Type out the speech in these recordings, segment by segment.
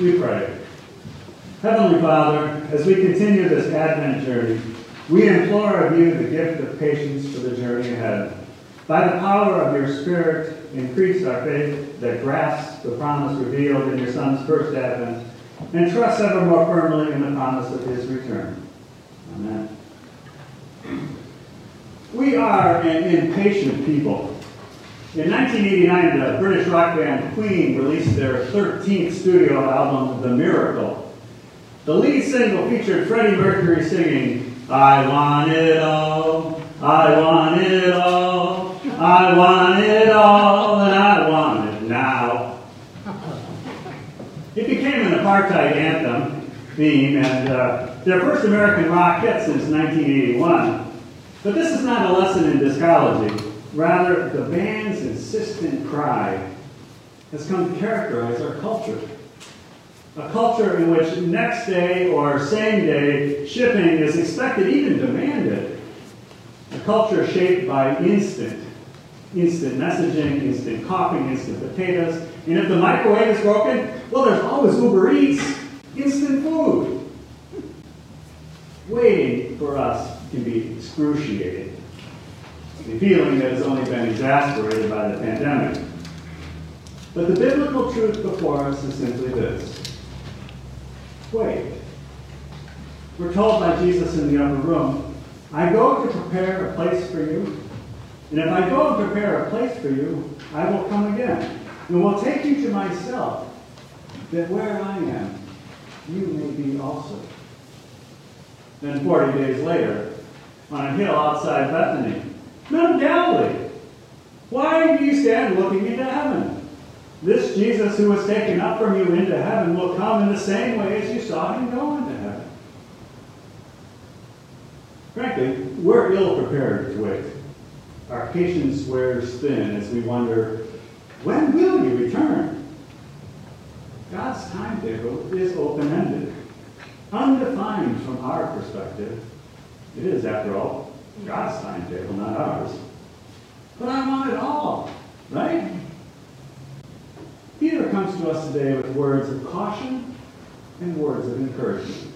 We pray. Heavenly Father, as we continue this Advent journey, we implore of you the gift of patience for the journey ahead. By the power of your Spirit, increase our faith that grasps the promise revealed in your Son's first advent and trust ever more firmly in the promise of his return. Amen. We are an impatient people. In 1989, the British rock band Queen released their 13th studio album, The Miracle. The lead single featured Freddie Mercury singing, I want it all, I want it all, I want it all, and I want it now. It became an apartheid anthem theme and uh, their first American rock hit since 1981. But this is not a lesson in discology. Rather, the band's insistent cry has come to characterize our culture. A culture in which next day or same day shipping is expected, even demanded. A culture shaped by instant, instant messaging, instant coffee, instant potatoes. And if the microwave is broken, well, there's always Uber Eats, instant food. Waiting for us can be excruciating. The feeling that has only been exasperated by the pandemic. But the biblical truth before us is simply this wait. We're told by Jesus in the upper room, I go to prepare a place for you. And if I go and prepare a place for you, I will come again and will take you to myself, that where I am, you may be also. Then 40 days later, on a hill outside Bethany, Of Galilee, why do you stand looking into heaven? This Jesus who was taken up from you into heaven will come in the same way as you saw him go into heaven. Frankly, we're ill prepared to wait. Our patience wears thin as we wonder, when will you return? God's timetable is open ended, undefined from our perspective. It is, after all, God's timetable, not ours. But I want it all, right? Peter comes to us today with words of caution and words of encouragement.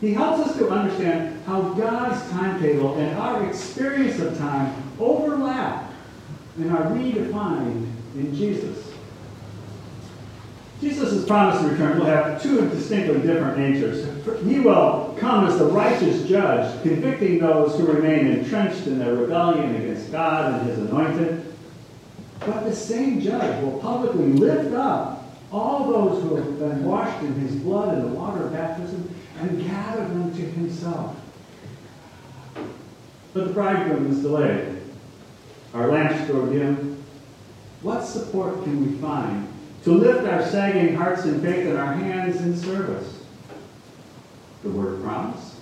He helps us to understand how God's timetable and our experience of time overlap and are redefined in Jesus. Jesus' has promised to return will have two distinctly different natures. He will come as the righteous judge, convicting those who remain entrenched in their rebellion against God and his anointed. But the same judge will publicly lift up all those who have been washed in his blood in the water of baptism and gather them to himself. But the bridegroom is delayed. Our lamps grow dim. What support can we find to lift our sagging hearts in faith and our hands in service? The word promise.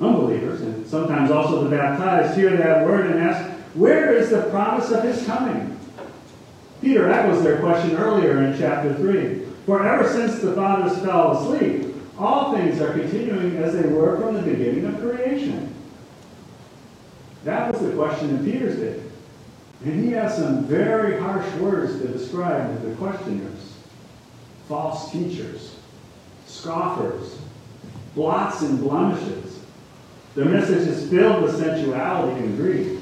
Unbelievers, and sometimes also the baptized, hear that word and ask, Where is the promise of his coming? Peter echoes their question earlier in chapter 3. For ever since the fathers fell asleep, all things are continuing as they were from the beginning of creation. That was the question in Peter's day. And he has some very harsh words to describe the questioners false teachers, scoffers, blots and blemishes. Their message is filled with sensuality and greed.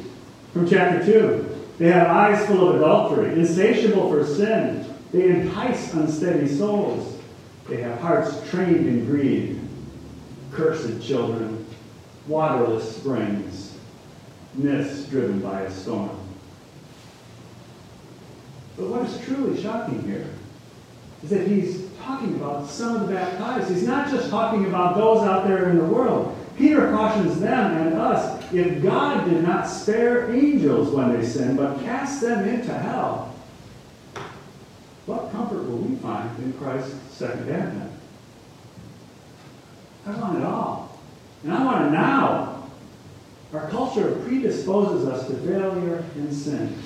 From chapter 2, they have eyes full of adultery, insatiable for sin. They entice unsteady souls. They have hearts trained in greed. Cursed children, waterless springs, myths driven by a storm. But what is truly shocking here is that he's talking about some of the baptized. He's not just talking about those out there in the world. Peter cautions them and us if God did not spare angels when they sinned, but cast them into hell, what comfort will we find in Christ's second advent? I want it all. And I want it now. Our culture predisposes us to failure and sin.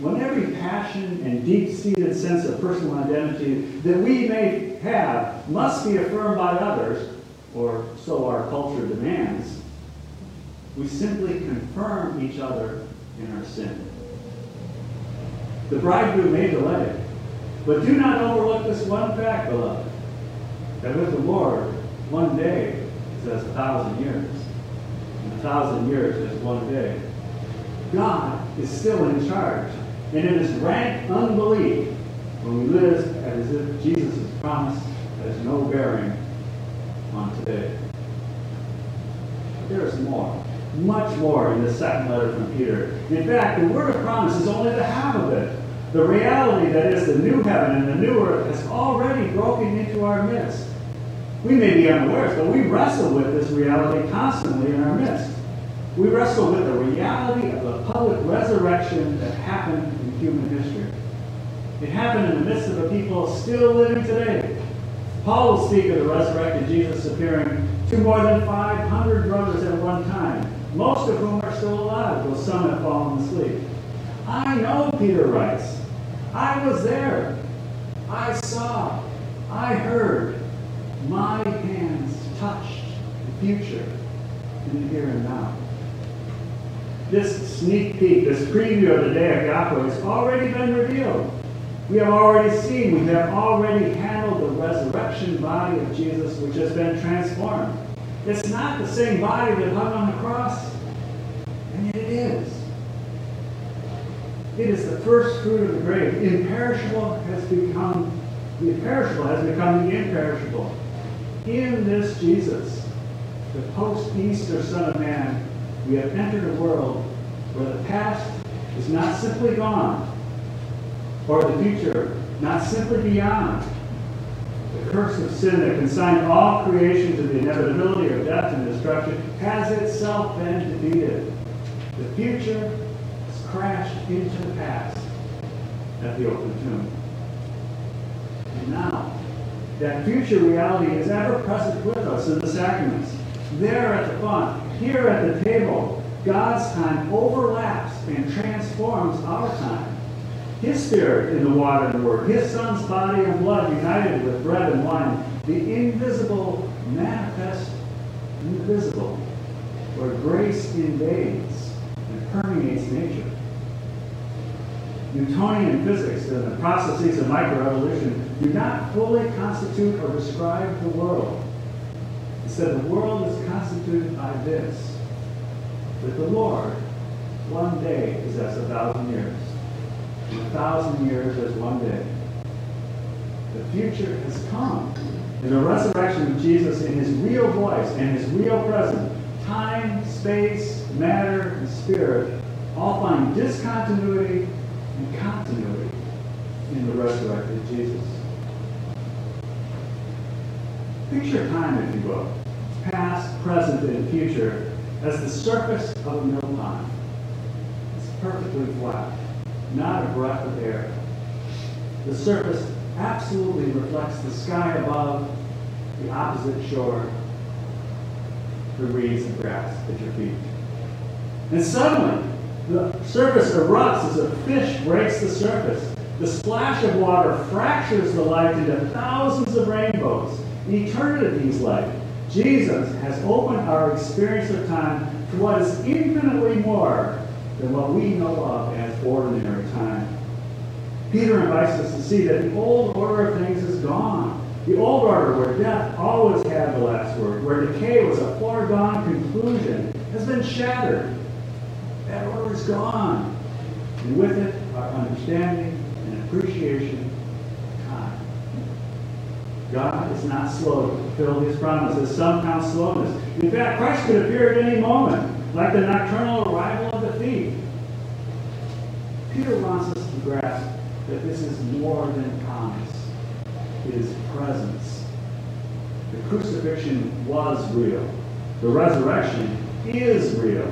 When every passion and deep-seated sense of personal identity that we may have must be affirmed by others, or so our culture demands, we simply confirm each other in our sin. The bridegroom may delay, But do not overlook this one fact, beloved, that with the Lord, one day is as a thousand years, and a thousand years is one day. God is still in charge, and it is rank unbelief when we live as if Jesus' promise has no bearing on today. But there is more, much more in this second letter from Peter. In fact, the word of promise is only the half of it. The reality that is the new heaven and the new earth has already broken into our midst. We may be unaware, but we wrestle with this reality constantly in our midst. We wrestle with the reality of the public resurrection that happened in human history. It happened in the midst of a people still living today. Paul will speak of the resurrected Jesus appearing to more than 500 brothers at one time, most of whom are still alive, though some have fallen asleep. I know, Peter writes. I was there. I saw. I heard. My hands touched the future in the here and now. This sneak peek, this preview of the day of Yahweh has already been revealed. We have already seen, we have already handled the resurrection body of Jesus, which has been transformed. It's not the same body that hung on the cross, and yet it is. It is the first fruit of the grave. Imperishable has become, the perishable has become the imperishable. In this Jesus, the post-Easter Son of Man, we have entered a world where the past is not simply gone, or the future not simply beyond. The curse of sin that consigned all creation to the inevitability of death and destruction has itself been defeated. The future has crashed into the past at the open tomb. And now, that future reality is ever present with us in the sacraments. There at the font, here at the table, God's time overlaps and transforms our time. His spirit in the water and the word, his son's body and blood united with bread and wine, the invisible manifest in the visible, where grace invades and permeates nature. Newtonian physics and the processes of microevolution do not fully constitute or describe the world. Instead, the world is constituted by this. that the Lord, one day is as a thousand years, and a thousand years as one day. The future has come. In the resurrection of Jesus, in his real voice and his real presence, time, space, matter, and spirit all find discontinuity and continuity in the resurrected Jesus. Picture time, if you will, past, present, and future, as the surface of a mill pond. It's perfectly flat, not a breath of air. The surface absolutely reflects the sky above, the opposite shore, the reeds and grass at your feet. And suddenly, the surface erupts as a fish breaks the surface. The splash of water fractures the light into thousands of rainbows. Eternity's light. Jesus has opened our experience of time to what is infinitely more than what we know of as ordinary time. Peter invites us to see that the old order of things is gone. The old order, where death always had the last word, where decay was a foregone conclusion, has been shattered. That order is gone. And with it, our understanding and appreciation. God is not slow to fulfill his promises. Some slowness. In fact, Christ could appear at any moment, like the nocturnal arrival of the thief. Peter wants us to grasp that this is more than promise. It is presence. The crucifixion was real. The resurrection is real.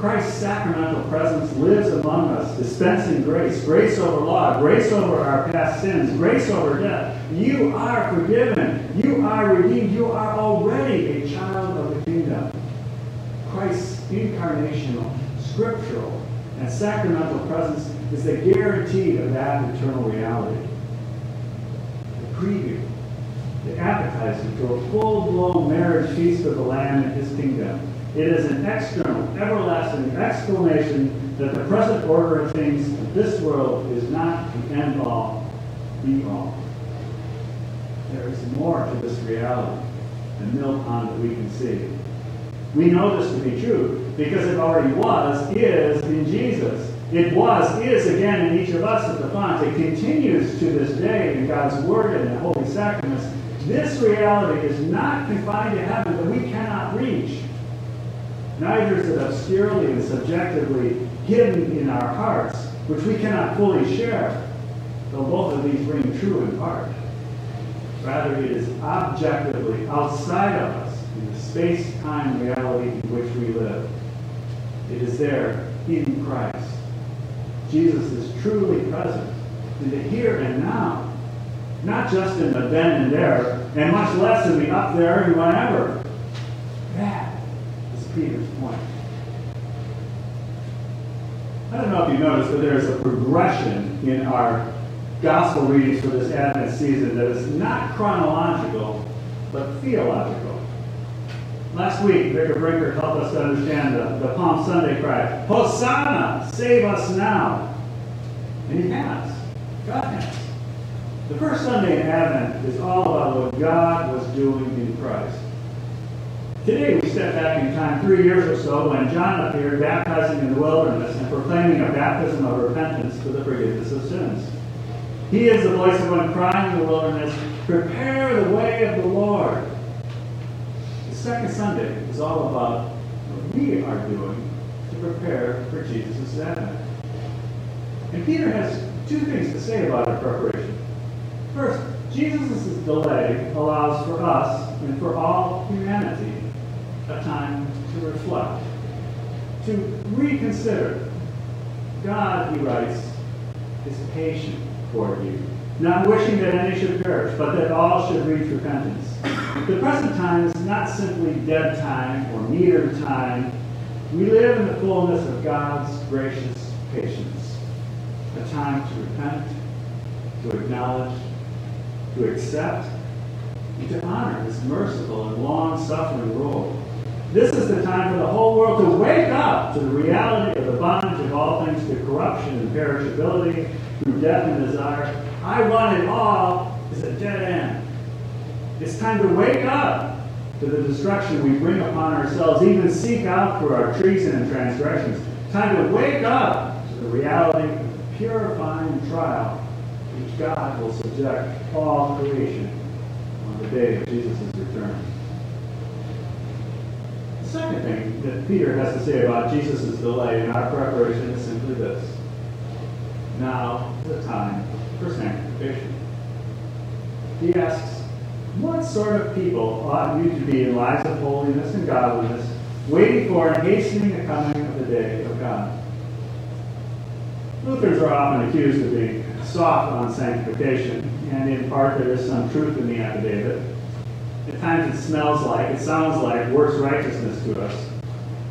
Christ's sacramental presence lives among us, dispensing grace, grace over law, grace over our past sins, grace over death. You are forgiven. You are redeemed. You are already a child of the kingdom. Christ's incarnational, scriptural, and sacramental presence is the guarantee of that eternal reality. The preview, the appetizer to a full-blown marriage feast of the Lamb in his kingdom. It is an external, everlasting exclamation that the present order of things of this world is not the end all, be all. There is more to this reality than milk that we can see. We know this to be true because it already was, is in Jesus. It was, is again in each of us at the font. It continues to this day in God's Word and the Holy Sacraments. This reality is not confined to heaven that we cannot reach. Neither is it obscurely and subjectively hidden in our hearts, which we cannot fully share, though both of these ring true in part. Rather, it is objectively outside of us in the space-time reality in which we live. It is there in Christ. Jesus is truly present in the here and now, not just in the then and there, and much less in the up there and whenever. Is Peter's point. I don't know if you noticed, but there's a progression in our gospel readings for this Advent season that is not chronological, but theological. Last week, Vicar Brinker helped us to understand the, the Palm Sunday cry, Hosanna, save us now. And he has. God has. The first Sunday in Advent is all about what God was doing in Christ. Today we step back in time three years or so when John appeared baptizing in the wilderness and proclaiming a baptism of repentance for the forgiveness of sins. He is the voice of one crying in the wilderness, Prepare the way of the Lord. The second Sunday is all about what we are doing to prepare for Jesus' advent. And Peter has two things to say about our preparation. First, Jesus' delay allows for us and for all humanity a time to reflect, to reconsider. God, he writes, is patient toward you, not wishing that any should perish, but that all should reach repentance. The present time is not simply dead time or metered time. We live in the fullness of God's gracious patience, a time to repent, to acknowledge, to accept, and to honor his merciful and long-suffering rule. This is the time for the whole world to wake up to the reality of the bondage of all things to corruption and perishability through death and desire. I want it all is a dead end. It's time to wake up to the destruction we bring upon ourselves, even seek out for our treason and transgressions. Time to wake up to the reality of the purifying trial which God will subject all creation on the day of Jesus' return. The second thing that Peter has to say about Jesus' delay in our preparation is simply this. Now is the time for sanctification. He asks, what sort of people ought you to be in lives of holiness and godliness, waiting for and hastening the coming of the day of God? Lutherans are often accused of being soft on sanctification, and in part there is some truth in the affidavit. At times it smells like, it sounds like works righteousness to us.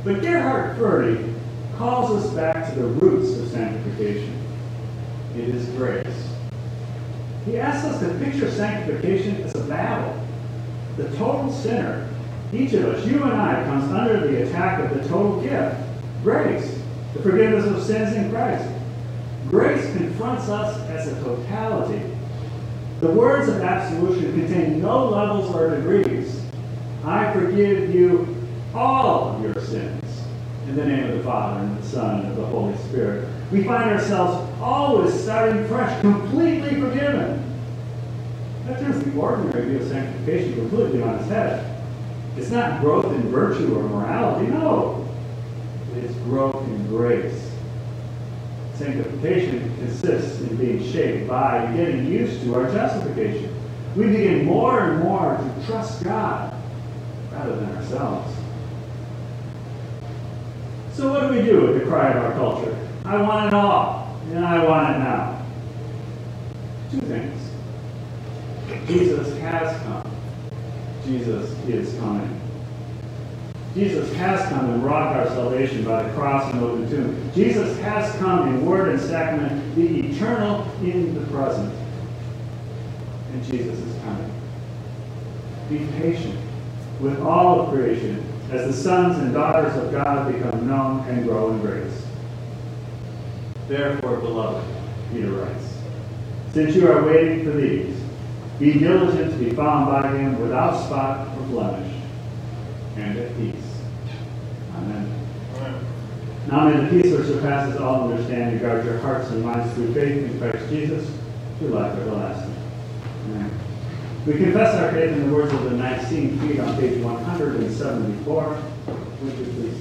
But Gerhard Forde calls us back to the roots of sanctification. It is grace. He asks us to picture sanctification as a battle. The total sinner, each of us, you and I, comes under the attack of the total gift, grace, the forgiveness of sins in Christ. Grace confronts us as a totality. The words of absolution contain no levels or degrees. I forgive you all of your sins. In the name of the Father, and the Son, and of the Holy Spirit. We find ourselves always starting fresh, completely forgiven. That turns the ordinary view of sanctification completely on its head. It's not growth in virtue or morality, no. It's growth in grace. Sanctification consists in being shaped by getting used to our justification. We begin more and more to trust God rather than ourselves. So what do we do with the cry of our culture? I want it all, and I want it now. Two things. Jesus has come. Jesus is coming. Jesus has come and wrought our salvation by the cross and open tomb. Jesus has come in word and sacrament, the eternal in the present. And Jesus is coming. Be patient with all of creation as the sons and daughters of God become known and grow in grace. Therefore, beloved, Peter writes, since you are waiting for these. Be diligent to be found by him without spot or blemish, and at peace. Amen. Now may the peace which surpasses all understanding guard your hearts and minds through faith in Christ Jesus to life everlasting. Amen. We confess our faith in the words of the Nicene Creed on page 174. Would you please?